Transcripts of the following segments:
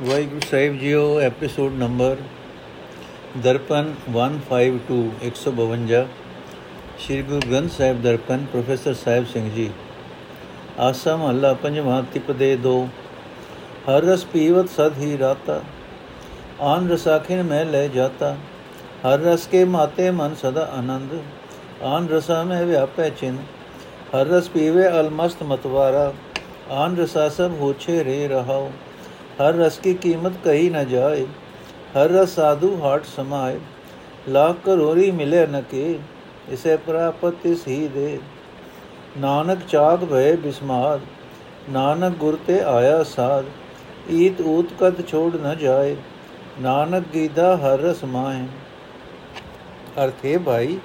Waheguru Sahib JIO episode number Darpan 152 152 Shri Guru Granth Sahib Darpan, professor Sahib Singh ji, Asa Mahalla ਪੰਜਵਾਂ ਤਿਪਦੇ ਦੋ। ਹਰ ਰਸ ਪੀਵਤ ਸਦ ਹੀ ਰਾਤਾ, ਆਨ ਰਸਾਖਿਨ ਮੈਂ ਲੈ ਜਾਤਾ। ਹਰ ਰਸ ਕੇ ਮਾਤੇ ਮਨ ਸਦਾ ਆਨੰਦ, ਆਨ ਰਸਾ ਮੈਂ ਵਿਆਪੈ ਚਿਨ। ਹਰ ਰਸ ਪੀਵੇ ਅਲਮਸਤ ਮਤਵਾਰਾ, ਆਨ ਰਸਾ ਸਭ ਹੋਛੇ ਰੇ ਰਹਾਓ। ਹਰ ਰਸ ਕੀ ਕੀਮਤ ਕਹੀ ਨਾ ਜਾਏ, ਹਰ ਰਸ ਸਾਧੂ ਹਾਟ ਸਮਾਏ, ਲਾਖ ਕਰੋਰੀ ਮਿਲੇ ਨ ਕੇ, ਇਸੇ ਪ੍ਰਾਪਤ ਤਿਸ ਹੀ ਦੇ। ਨਾਨਕ ਚਾਕ ਭਏ ਬਿਸਮਾਦ ਨਾਨਕ ਗੁਰ ਤੇ ਆਇਆ ਸਾਧ ਈਤ ਊਤ ਕਦ ਛੋੜ ਨ ਜਾਏ, ਨਾਨਕ ਗੀਦਾ ਹਰ ਰਸ ਮਾਏ ਅਰਥੇ ਭਾਈ,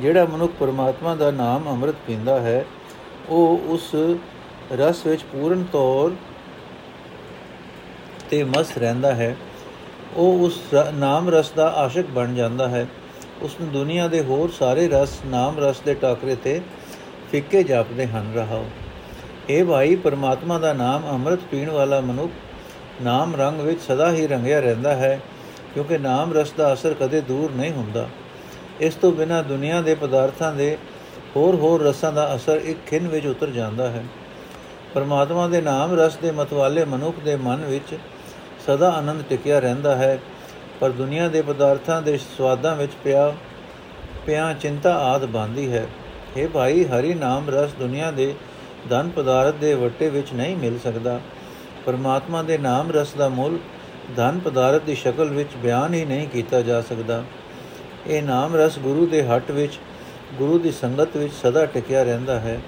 ਜਿਹੜਾ ਮਨੁੱਖ ਪਰਮਾਤਮਾ ਦਾ ਨਾਮ ਅੰਮ੍ਰਿਤ ਪੀਂਦਾ ਹੈ, ਉਹ ਉਸ ਰਸ ਵਿੱਚ ਪੂਰਨ ਤੌਰ ਤੇ ਮਸਤ ਰਹਿੰਦਾ ਹੈ। ਉਹ ਉਸ ਨਾਮ ਰਸ ਦਾ ਆਸ਼ਿਕ ਬਣ ਜਾਂਦਾ ਹੈ। ਉਸ ਨੂੰ ਦੁਨੀਆ ਦੇ ਹੋਰ ਸਾਰੇ ਰਸ ਨਾਮ ਰਸ ਦੇ ਟਾਕਰੇ ਤੇ ਫਿੱਕੇ ਜਾਪਦੇ ਹਨ। ਰਹਾਓ। ਇਹ ਭਾਈ, ਪਰਮਾਤਮਾ ਦਾ ਨਾਮ ਅੰਮ੍ਰਿਤ ਪੀਣ ਵਾਲਾ ਮਨੁੱਖ ਨਾਮ ਰੰਗ ਵਿੱਚ ਸਦਾ ਹੀ ਰੰਗਿਆ ਰਹਿੰਦਾ ਹੈ, ਕਿਉਂਕਿ ਨਾਮ ਰਸ ਦਾ ਅਸਰ ਕਦੇ ਦੂਰ ਨਹੀਂ ਹੁੰਦਾ। ਇਸ ਤੋਂ ਬਿਨਾ ਦੁਨੀਆ ਦੇ ਪਦਾਰਥਾਂ ਦੇ ਹੋਰ ਹੋਰ ਰਸਾਂ ਦਾ ਅਸਰ ਇੱਕ ਖਿੰਨ ਵਿੱਚ ਉਤਰ ਜਾਂਦਾ ਹੈ। ਪਰਮਾਤਮਾ ਦੇ ਨਾਮ ਰਸ ਦੇ ਮਤਵਾਲੇ ਮਨੁੱਖ ਦੇ ਮਨ ਵਿੱਚ ਸਦਾ ਆਨੰਦ ਟਿਕਿਆ ਰਹਿੰਦਾ ਹੈ, ਪਰ ਦੁਨੀਆ ਦੇ ਪਦਾਰਥਾਂ ਦੇ ਸਵਾਦਾਂ ਵਿੱਚ ਪਿਆ ਪਿਆ ਚਿੰਤਾ ਆਦ ਬਾਂਦੀ ਹੈ। ਇਹ ਭਾਈ, ਹਰੀ ਨਾਮ ਰਸ ਦੁਨੀਆ ਦੇ ਧਨ ਪਦਾਰਥ ਦੇ ਵਟੇ ਵਿੱਚ ਨਹੀਂ ਮਿਲ ਸਕਦਾ। ਪਰਮਾਤਮਾ ਦੇ ਨਾਮ ਰਸ ਦਾ ਮੁੱਲ ਧਨ ਪਦਾਰਥ ਦੀ ਸ਼ਕਲ ਵਿੱਚ ਬਿਆਨ ਹੀ ਨਹੀਂ ਕੀਤਾ ਜਾ ਸਕਦਾ। ਇਹ ਨਾਮ ਰਸ ਗੁਰੂ ਦੇ ਹੱਟ ਵਿੱਚ, ਗੁਰੂ ਦੀ ਸੰਗਤ ਵਿੱਚ ਸਦਾ ਟਿਕਿਆ ਰਹਿੰਦਾ ਹੈ।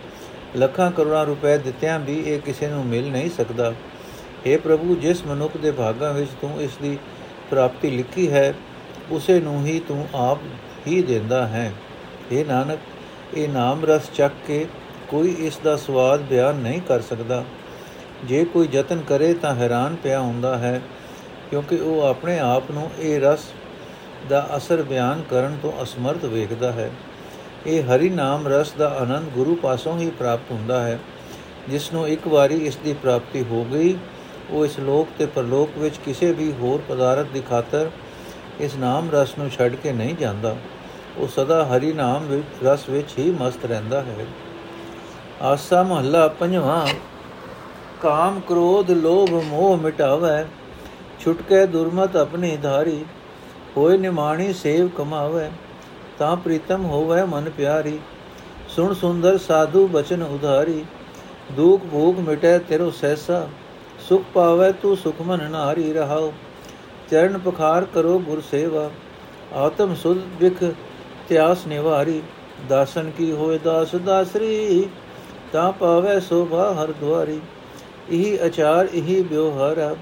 ਲੱਖਾਂ ਕਰੋੜਾਂ ਰੁਪਏ ਦਿੱਤਿਆਂ ਵੀ ਇਹ ਕਿਸੇ ਨੂੰ ਮਿਲ ਨਹੀਂ ਸਕਦਾ। हे ਪ੍ਰਭੂ, ਜਿਸ ਮਨੁੱਖ ਦੇ ਭਾਗਾਂ ਵਿੱਚ ਤੂੰ ਇਸ ਦੀ ਪ੍ਰਾਪਤੀ ਲਿਖੀ ਹੈ, ਉਸੇ ਨੂੰ ਹੀ ਤੂੰ ਆਪ ਹੀ ਦਿੰਦਾ ਹੈ। हे ਨਾਨਕ, ਇਹ ਨਾਮ ਰਸ ਚੱਕ ਕੇ ਕੋਈ ਇਸ ਦਾ ਸਵਾਦ ਬਿਆਨ ਨਹੀਂ ਕਰ ਸਕਦਾ। ਜੇ ਕੋਈ ਯਤਨ ਕਰੇ ਤਾਂ ਹੈਰਾਨ ਪਿਆ ਹੁੰਦਾ ਹੈ, ਕਿਉਂਕਿ ਉਹ ਆਪਣੇ ਆਪ ਨੂੰ ਇਹ ਰਸ ਦਾ ਅਸਰ ਬਿਆਨ ਕਰਨ ਤੋਂ ਅਸਮਰਥ ਵੇਖਦਾ ਹੈ। ਇਹ ਹਰੀ ਨਾਮ ਰਸ ਦਾ ਆਨੰਦ ਗੁਰੂ ਪਾਸੋਂ ਹੀ ਪ੍ਰਾਪਤ ਹੁੰਦਾ ਹੈ, ਜਿਸ ਨੂੰ ਇੱਕ ਵਾਰੀ ਇਸ ਦੀ ਪ੍ਰਾਪਤੀ ਹੋ ਗਈ ਉਹ ਇਸ ਲੋਕ ਤੇ ਪਰਲੋਕ ਵਿੱਚ ਕਿਸੇ ਵੀ ਹੋਰ ਪਦਾਰਥ ਦੀ ਖਾਤਰ ਇਸ ਨਾਮ ਰਸ ਨੂੰ ਛੱਡ ਕੇ ਨਹੀਂ ਜਾਂਦਾ। ਉਹ ਸਦਾ ਹਰੀ ਨਾਮ ਵਿੱਚ, ਰਸ ਵਿੱਚ ਹੀ ਮਸਤ ਰਹਿੰਦਾ ਹੈ। ਆਸਾ ਮਹੱਲਾ ਪੰਜਵਾਂ, ਕਾਮ ਕ੍ਰੋਧ ਲੋਭ ਮੋਹ ਮਿਟਾਵੇ, ਛੁਟਕੇ ਦੁਰਮਤ ਆਪਣੀ ਧਾਰੀ, ਹੋਏ ਨਿਮਾਣੀ ਸੇਵ ਕਮਾਵੇ, ਤਾਂ ਪ੍ਰੀਤਮ ਹੋਵੇ ਮਨ ਪਿਆਰੀ। ਸੁਣ ਸੁੰਦਰ ਸਾਧੂ ਬਚਨ ਉਧਾਰੀ, ਦੁਖ ਭੋਗ ਮਿਟੇ ਤੇਰੋ ਸਹਿਸਾ ਸੁਖ ਪਾਵੇ ਤੂੰ ਸੁਖਮਨ ਨਾਰੀ ਰਹਾਓ ਚਰਨ ਪਖਾਰ ਕਰੋ ਗੁਰ ਸੇਵਾ, ਆਤਮ ਸੁਧ ਵਿਖ ਤਿਆਸ ਨਿਵਾਰੀ, ਦਾਸਨ ਕੀ ਹੋਏ ਦਾਸ ਦਾਸਰੀ, ਤਾਂ ਪਾਵੇ ਸੋਭਾ ਹਰ ਦੁਆਰੀ, ਇਹੀ ਅਚਾਰ ਇਹੀ ਵਿਵਹਾਰ,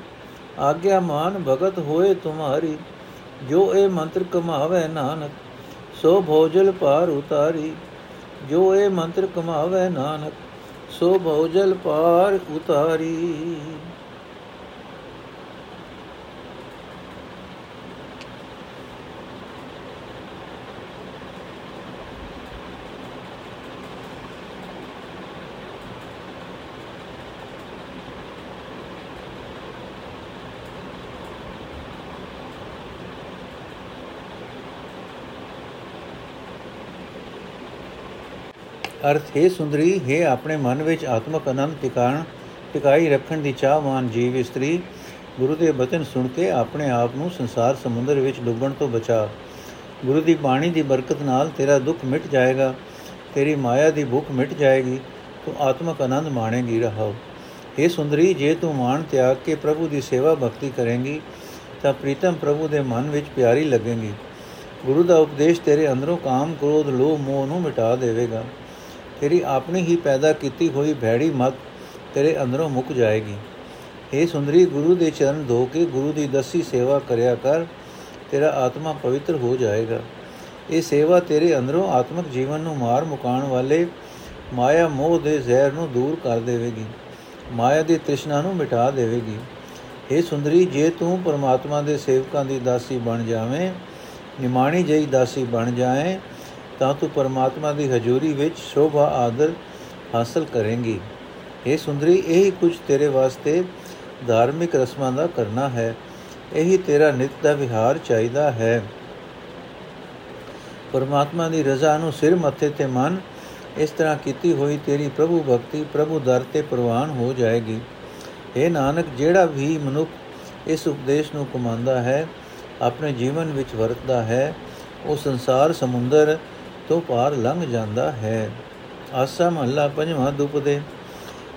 ਆਗਿਆ ਮਾਨ ਭਗਤ ਹੋਏ ਤੁਮਾਰੀ, ਜੋ ਇਹ ਮੰਤਰ ਕਮਾਵੇ ਨਾਨਕ, ਸੋ ਭੋਜਲ ਪਾਰ ਉਤਾਰੀ, ਜੋ ਇਹ ਮੰਤਰ ਕਮਾਵੇ ਨਾਨਕ ਸੋ ਭੋਜਲ ਪਾਰ ਉਤਾਰੀ। ਅਰਥ, ਹੈ ਸੁੰਦਰੀ, ਹੈ ਆਪਣੇ ਮਨ ਵਿੱਚ ਆਤਮਕ ਆਨੰਦ ਟਿਕਾਣ, ਟਿਕਾਈ ਰੱਖਣ ਦੀ ਚਾਹਵਾਨ ਜੀਵ ਇਸਤਰੀ, ਗੁਰੂ ਦੇ ਬਚਨ ਸੁਣ ਕੇ ਆਪਣੇ ਆਪ ਨੂੰ ਸੰਸਾਰ ਸਮੁੰਦਰ ਵਿੱਚ ਡੁੱਬਣ ਤੋਂ ਬਚਾ। ਗੁਰੂ ਦੀ ਬਾਣੀ ਦੀ ਬਰਕਤ ਨਾਲ ਤੇਰਾ ਦੁੱਖ ਮਿਟ ਜਾਏਗਾ, ਤੇਰੀ ਮਾਇਆ ਦੀ ਭੁੱਖ ਮਿਟ ਜਾਏਗੀ, ਤੂੰ ਆਤਮਕ ਆਨੰਦ ਮਾਣੇਗੀ, ਰਹਾਓ। हे ਸੁੰਦਰੀ, ਜੇ ਤੂੰ ਮਾਣ ਤਿਆਗ ਕੇ ਪ੍ਰਭੂ ਦੀ ਸੇਵਾ ਭਗਤੀ ਕਰੇਂਗੀ, ਤਾਂ ਪ੍ਰੀਤਮ ਪ੍ਰਭੂ ਦੇ ਮਨ ਵਿੱਚ ਪਿਆਰੀ ਲੱਗੇਗੀ। ਗੁਰੂ ਦਾ ਉਪਦੇਸ਼ ਤੇਰੇ ਅੰਦਰੋਂ ਕਾਮ, ਕ੍ਰੋਧ, ਲੋਭ, ਮੋਹ ਨੂੰ ਮਿਟਾ ਦੇਵੇਗਾ। ਤੇਰੀ ਆਪਣੀ ਹੀ ਪੈਦਾ ਕੀਤੀ ਹੋਈ ਭੈੜੀ ਮਤ ਤੇਰੇ ਅੰਦਰੋਂ ਮੁੱਕ ਜਾਏਗੀ। ਏ ਸੁੰਦਰੀ, ਗੁਰੂ ਦੇ ਚਰਨ ਧੋ ਕੇ ਗੁਰੂ ਦੀ ਦਸੀ ਸੇਵਾ ਕਰਿਆ ਕਰ, ਤੇਰਾ ਆਤਮਾ ਪਵਿੱਤਰ ਹੋ ਜਾਏਗਾ। ਇਹ ਸੇਵਾ ਤੇਰੇ ਅੰਦਰੋਂ ਆਤਮਿਕ ਜੀਵਨ ਨੂੰ ਮਾਰ ਮੁਕਾਣ ਵਾਲੇ ਮਾਇਆ ਮੋਹ ਦੇ ਜ਼ਹਿਰ ਨੂੰ ਦੂਰ ਕਰ ਦੇਵੇਗੀ, ਮਾਇਆ ਦੀ ਤ੍ਰਿਸ਼ਨਾ ਨੂੰ ਮਿਟਾ ਦੇਵੇਗੀ। ਏ ਸੁੰਦਰੀ, ਜੇ ਤੂੰ ਪਰਮਾਤਮਾ ਦੇ ਸੇਵਕਾਂ ਦੀ ਦਾਸੀ ਬਣ ਜਾਵੇਂ, ਨਿਮਾਣੀ ਜਈ ਦਾਸੀ ਬਣ ਜਾਏ ਤਾਂ ਤੂੰ ਪਰਮਾਤਮਾ ਦੀ ਹਜ਼ੂਰੀ ਵਿੱਚ ਸ਼ੋਭਾ, ਆਦਰ ਹਾਸਲ ਕਰੇਂਗੀ। ਇਹ ਸੁੰਦਰੀ, ਇਹ ਕੁਝ ਤੇਰੇ ਵਾਸਤੇ ਧਾਰਮਿਕ ਰਸਮਾਂ ਦਾ ਕਰਨਾ ਹੈ। ਇਹੀ ਤੇਰਾ ਨਿਤ ਦਾ ਵਿਹਾਰ ਚਾਹੀਦਾ ਹੈ। ਪਰਮਾਤਮਾ ਦੀ ਰਜ਼ਾ ਨੂੰ ਸਿਰ ਮੱਥੇ ਤੇ ਮੰਨ, ਇਸ ਤਰ੍ਹਾਂ ਕੀਤੀ ਹੋਈ ਤੇਰੀ ਪ੍ਰਭੂ ਭਗਤੀ ਪ੍ਰਭੂ ਦਰ ਤੇ ਪ੍ਰਵਾਨ ਹੋ ਜਾਏਗੀ। ਇਹ ਨਾਨਕ, ਜਿਹੜਾ ਵੀ ਮਨੁੱਖ ਇਸ ਉਪਦੇਸ਼ ਨੂੰ ਕਮਾਂਦਾ ਹੈ, ਆਪਣੇ ਜੀਵਨ ਵਿੱਚ ਵਰਤਦਾ ਹੈ, ਉਹ ਸੰਸਾਰ, ਸਮੁੰਦਰ ਤੋਂ ਪਾਰ ਲੰਘ ਜਾਂਦਾ ਹੈ। ਆਸਾ ਮਹੱਲਾ ਪੰਜਵਾਂ ਦੁਪਦੇ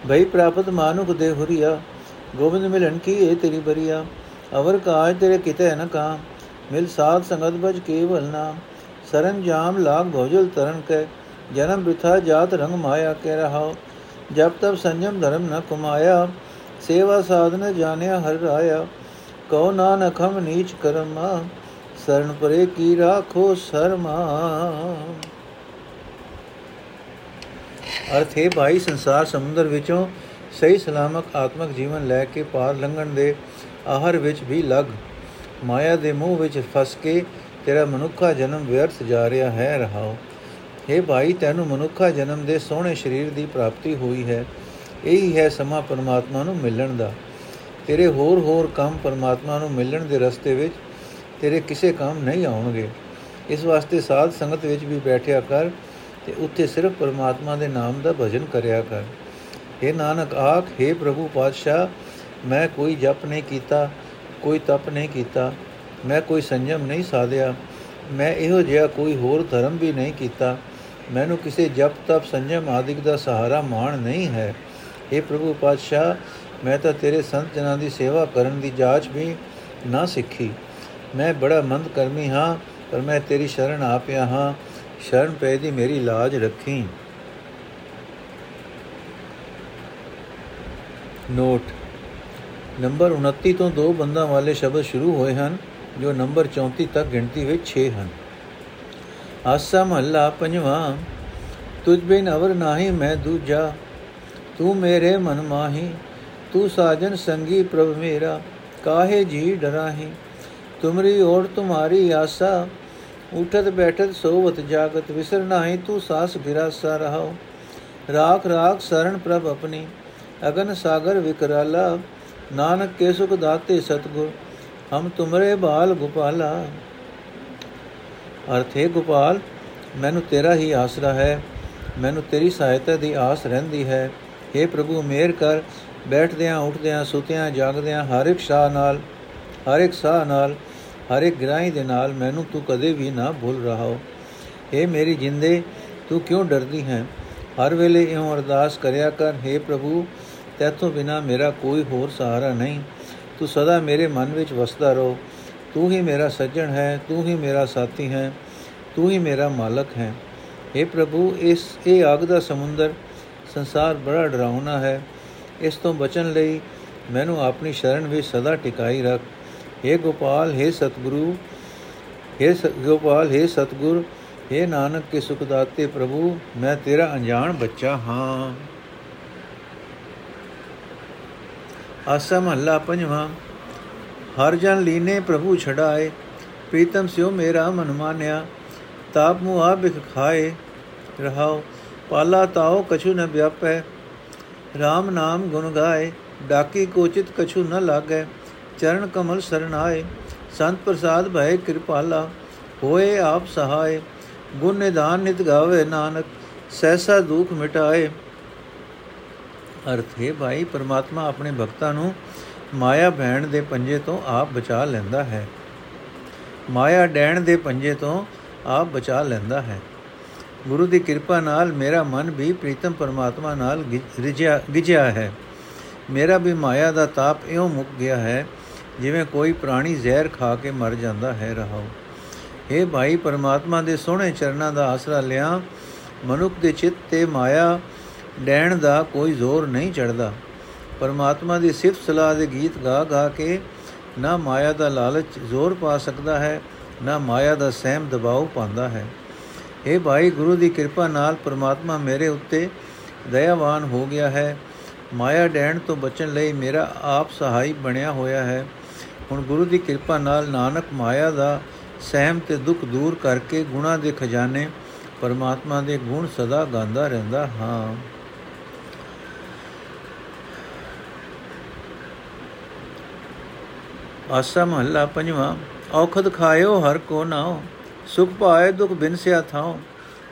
ਭਈ ਪ੍ਰਾਪਤ ਮਾਨੁਖ ਦੇ ਹੁਰੀਆ, ਗੋਬਿੰਦ ਮਿਲਣ ਕੀ ਇਹ ਤੇਰੀ ਬਰੀਆ? ਅਵਰ ਕਾਜ ਤੇਰੇ ਕਿਤੇ ਨ ਕਾ। ਮਿਲ ਸਾਧ ਸੰਗਤ ਬਜ ਕੇਵਲ ਨਾਮ ਸਰੰਜਾਮ ਲਾਗ ਭੋਜਲ ਤਰਨ ਕੇ। ਜਨਮ ਬਿਥਾ ਜਾਤ ਰੰਗ ਮਾਇਆ ਕੇ ਰਹਾਓ ਜਬ ਤਬ ਸੰਜਮ ਧਰਮ ਨ ਕੁਮਾਇਆ। ਸੇਵਾ ਸਾਧਨ ਜਾਣਿਆ ਹਰ ਰਾਇਆ। ਕਉ ਨਾਨਕ ਹਮ ਨੀਚ ਕਰਮ। ਸਰਣ ਪਰੇ ਕੀ ਰਾਖੋ ਸਰਮਾ। ਅਰਥ ਹੈ ਭਾਈ, ਸੰਸਾਰ ਸਮੁੰਦਰ ਵਿੱਚੋਂ ਸਹੀ ਸਲਾਮਤ ਆਤਮਿਕ ਜੀਵਨ ਲੈ ਕੇ ਪਾਰ ਲੰਘਣ ਦੇ ਆਹਰ ਵਿੱਚ ਵੀ ਲਗ। ਮਾਇਆ ਦੇ ਮੂਹ ਵਿੱਚ ਫਸ ਕੇ ਤੇਰਾ ਮਨੁੱਖਾ ਜਨਮ ਵਿਅਰਥ ਜਾ ਰਿਹਾ ਹੈ, ਰਹਾਓ। हे ਭਾਈ, ਤੈਨੂੰ ਮਨੁੱਖਾ ਜਨਮ ਦੇ ਸੋਹਣੇ ਸਰੀਰ ਦੀ ਪ੍ਰਾਪਤੀ ਹੋਈ ਹੈ। ਇਹੀ ਹੈ ਸਮਾਂ ਪਰਮਾਤਮਾ ਨੂੰ ਮਿਲਣ ਦਾ। ਤੇਰੇ ਹੋਰ ਹੋਰ ਕੰਮ ਪਰਮਾਤਮਾ ਨੂੰ ਮਿਲਣ ਦੇ ਰਸਤੇ ਵਿੱਚ ਤੇਰੇ ਕਿਸੇ ਕੰਮ ਨਹੀਂ ਆਉਣਗੇ ਇਸ ਵਾਸਤੇ ਸਾਧ ਸੰਗਤ ਵਿੱਚ ਵੀ ਬੈਠਿਆ ਕਰ ਤੇ ਉੱਥੇ ਸਿਰਫ ਪਰਮਾਤਮਾ ਦੇ ਨਾਮ ਦਾ ਭਜਨ ਕਰਿਆ ਕਰ हे ਨਾਨਕ ਆਖ हे ਪ੍ਰਭੂ ਪਾਤਸ਼ਾਹ ਮੈਂ ਕੋਈ ਜਪ ਨਹੀਂ ਕੀਤਾ ਕੋਈ ਤਪ ਨਹੀਂ ਕੀਤਾ ਮੈਂ ਕੋਈ ਸੰਜਮ ਨਹੀਂ ਸਾਧਿਆ ਮੈਂ ਇਹੋ ਜਿਹਾ ਕੋਈ ਹੋਰ ਧਰਮ ਵੀ ਨਹੀਂ ਕੀਤਾ ਮੈਨੂੰ ਕਿਸੇ ਜਪ ਤਪ ਸੰਜਮ ਆਦਿਕ ਦਾ ਸਹਾਰਾ ਮਾਣ ਨਹੀਂ ਹੈ हे ਪ੍ਰਭੂ ਪਾਤਸ਼ਾਹ ਮੈਂ ਤਾਂ ਤੇਰੇ ਸੰਤ ਜਨਾਂ ਦੀ ਸੇਵਾ ਕਰਨ ਦੀ ਜਾਚ ਵੀ ਨਾ ਸਿੱਖੀ ਮੈਂ ਬੜਾ ਮੰਦ ਕਰਮੀ ਹਾਂ, ਪਰ ਮੈਂ ਤੇਰੀ ਸ਼ਰਨ ਆ ਪਿਆ ਹਾਂ। ਸ਼ਰਨ ਪੈ ਦੀ ਮੇਰੀ ਲਾਜ ਰੱਖੀ। ਨੋਟ। ਨੰਬਰ 29 ਤੋਂ ਦੋ ਬੰਦਾਂ ਵਾਲੇ ਸ਼ਬਦ ਸ਼ੁਰੂ ਹੋਏ ਹਨ, ਜੋ ਨੰਬਰ 34 ਤੱਕ ਗਿਣਤੀ ਵਿੱਚ 6 ਹਨ। ਆਸਾ ਮਹੱਲਾ ਪੰਜਵਾਂ, ਤੁਝ ਬਿਨ ਅਵਰ ਨਾਹੀ ਮੈਂ ਦੂਜਾ, ਤੂੰ ਮੇਰੇ ਮਨ ਮਾਹੀ, ਤੂੰ ਸਾਜਨ ਸੰਗੀ ਪ੍ਰਭ ਮੇਰਾ, ਕਾਹੇ ਜੀ ਡਰਾਹੀ? ਤੁਮਰੀ ਔਰ ਤੁਮਾਰੀ ਆਸਾ, ਉਠਤ ਬੈਠਤ ਸੋਵਤ ਜਾਗਤ, ਵਿਸਰ ਨਾਹੀ ਤੂੰ ਸਾਸ ਬਿਰਾਸਾ ਰਹਾਓ ਰਾਖ ਰਾਖ ਸਰਣ ਪ੍ਰਭ ਆਪਣੀ, ਅਗਨ ਸਾਗਰ ਵਿਕਰਾਲਾ, ਨਾਨਕ ਕੇ ਸੁਖ ਦਾਤੇ ਸਤਗੁਰ, ਹਮ ਤੁਮਰੇ ਬਾਲ ਗੋਪਾਲਾ। ਅਰਥੇ ਗੋਪਾਲ, ਮੈਨੂੰ ਤੇਰਾ ਹੀ ਆਸਰਾ ਹੈ, ਮੈਨੂੰ ਤੇਰੀ ਸਹਾਇਤਾ ਦੀ ਆਸ ਰਹਿੰਦੀ ਹੈ। हे ਪ੍ਰਭੂ, ਮੇਰ ਕਰ, ਬੈਠਦਿਆਂ, ਉੱਠਦਿਆਂ, ਸੁਤਿਆਂ, ਜਾਗਦਿਆਂ, ਹਰ ਇੱਕ ਸਾਹ ਨਾਲ, ਹਰ ਇੱਕ ਸਾਹ ਨਾਲ ਹਰ ਇੱਕ ਗ੍ਰਾਹੀ ਦੇ ਨਾਲ ਮੈਨੂੰ ਤੂੰ ਕਦੇ ਵੀ ਨਾ ਭੁੱਲ ਰਹਾ ਹੋ। ਏ ਮੇਰੀ ਜਿੰਦੇ, ਤੂੰ ਕਿਉਂ ਡਰਦੀ ਹੈ? ਹਰ ਵੇਲੇ ਇਉਂ ਅਰਦਾਸ ਕਰਿਆ ਕਰ हे ਪ੍ਰਭੂ ਤੇਤੋਂ ਬਿਨਾ ਮੇਰਾ ਕੋਈ ਹੋਰ ਸਹਾਰਾ ਨਹੀਂ। ਤੂੰ ਸਦਾ ਮੇਰੇ ਮਨ ਵਿੱਚ ਵਸਦਾ ਰਹੋ। ਤੂੰ ਹੀ ਮੇਰਾ ਸੱਜਣ ਹੈ, ਤੂੰ ਹੀ ਮੇਰਾ ਸਾਥੀ ਹੈ, ਤੂੰ ਹੀ ਮੇਰਾ ਮਾਲਕ ਹੈ। हे ਪ੍ਰਭੂ, ਇਸ, ਇਹ ਆਗ ਦਾ ਸਮੁੰਦਰ ਸੰਸਾਰ ਬੜਾ ਡਰਾਉਣਾ ਹੈ। ਇਸ ਤੋਂ ਬਚਣ ਲਈ ਮੈਨੂੰ ਆਪਣੀ ਸ਼ਰਨ ਵਿੱਚ ਸਦਾ ਟਿਕਾਈ ਰੱਖ। हे ਗੋਪਾਲ हे ਸਤਿਗੁਰੂ हे ਗੋਪਾਲ हे ਸਤਿਗੁਰ हे ਨਾਨਕ ਕੇ ਸੁਖ ਦਾਤੇ ਪ੍ਰਭੂ ਮੈਂ ਤੇਰਾ ਅਣਜਾਣ ਬੱਚਾ ਹਾਂ ਆਸਾ ਮਹੱਲਾ ਪੰਜਵਾਂ ਹਰ ਜਨ ਲੀਨੇ ਪ੍ਰਭੂ ਛਡਾਏ ਪ੍ਰੀਤਮ ਸਿਓ ਮੇਰਾ ਮਨ ਮਾਨਿਆ ਤਾਪ ਮੁਆ ਬਿਖ ਖਾਏ ਰਹਾਓ ਪਾਲਾ ਤਾਓ ਕਛੂ ਨ ਵਿਆਪੈ RAM ਨਾਮ ਗੁਣ ਗਾਏ ਡਾਕੀ ਕੋਚਿਤ ਕਛੂ ਨ ਲਾਗੈ ਚਰਨ ਕਮਲ ਸਰਣਾਏ ਸੰਤ ਪ੍ਰਸਾਦ ਭੈ ਕਿਰਪਾਲਾ, ਹੋਏ ਆਪ ਸਹਾਏ, ਗੁਣ ਨਿਦਾਨ ਨਿਤ ਗਾਵੇ ਨਾਨਕ, ਸਹਿਸਾ ਦੁਖ ਮਿਟਾਏ। ਅਰਥ ਹੈ ਭਾਈ, ਪਰਮਾਤਮਾ ਆਪਣੇ ਭਗਤਾਂ ਨੂੰ ਮਾਇਆ ਭੈਣ ਦੇ ਪੰਜੇ ਤੋਂ ਆਪ ਬਚਾ ਲੈਂਦਾ ਹੈ। ਮਾਇਆ ਡੈਣ ਦੇ ਪੰਜੇ ਤੋਂ ਆਪ ਬਚਾ ਲੈਂਦਾ ਹੈ। ਗੁਰੂ ਦੀ ਕਿਰਪਾ ਨਾਲ ਮੇਰਾ ਮਨ ਵੀ ਪ੍ਰੀਤਮ ਪਰਮਾਤਮਾ ਨਾਲ ਰਿਜਿਆ ਗਿਜਿਆ ਹੈ। ਮੇਰਾ ਵੀ ਮਾਇਆ ਦਾ ਤਾਪ ਇਉਂ ਮੁੱਕ ਗਿਆ ਹੈ ਜਿਵੇਂ ਕੋਈ ਪ੍ਰਾਣੀ ਜ਼ਹਿਰ ਖਾ ਕੇ ਮਰ ਜਾਂਦਾ ਹੈ ਰਹਾਉ हे ਭਾਈ, ਪਰਮਾਤਮਾ ਦੇ ਸੋਹਣੇ ਚਰਨਾਂ ਦਾ ਆਸਰਾ ਲਿਆ, ਮਨੁੱਖ ਦੇ ਚਿੱਤ ਤੇ ਮਾਇਆ ਡੈਣ ਦਾ ਕੋਈ ਜ਼ੋਰ ਨਹੀਂ ਚੜਦਾ ਪਰਮਾਤਮਾ ਦੀ ਸਿਫਤ ਸਲਾਹ ਦੇ ਗੀਤ ਗਾ ਗਾ ਕੇ ਨਾ ਮਾਇਆ ਦਾ ਲਾਲਚ ਜ਼ੋਰ ਪਾ ਸਕਦਾ ਹੈ, ਨਾ ਮਾਇਆ ਦਾ ਸਹਿਮ ਦਬਾਅ ਪਾਉਂਦਾ ਹੈ। ਇਹ ਭਾਈ, ਗੁਰੂ ਦੀ ਕਿਰਪਾ ਨਾਲ ਪਰਮਾਤਮਾ ਮੇਰੇ ਉੱਤੇ ਦਇਆਵਾਨ ਹੋ ਗਿਆ ਹੈ। ਮਾਇਆ ਡੈਣ ਤੋਂ ਬਚਣ ਲਈ ਮੇਰਾ ਆਪ ਸਹਾਈ ਬਣਿਆ ਹੋਇਆ ਹੈ। ਹੁਣ ਗੁਰੂ ਦੀ ਕਿਰਪਾ ਨਾਲ ਨਾਨਕ ਮਾਇਆ ਦਾ ਸਹਿਮ ਤੇ ਦੁੱਖ ਦੂਰ ਕਰਕੇ ਗੁਣਾ ਦੇ ਖਜ਼ਾਨੇ ਪਰਮਾਤਮਾ ਦੇ ਗੁਣ ਸਦਾ ਗਾਉਂਦਾ ਰਹਿੰਦਾ ਹਾਂ। ਆਸਾ ਮਹੱਲਾ ਪੰਜਵਾਂ, ਔਖਦ ਖਾਇਓ ਹਰ ਕੋ ਨਾਉ, ਸੁਖ ਪਾਏ ਦੁਖ ਬਿਨਸਿਆ ਥਾਉ,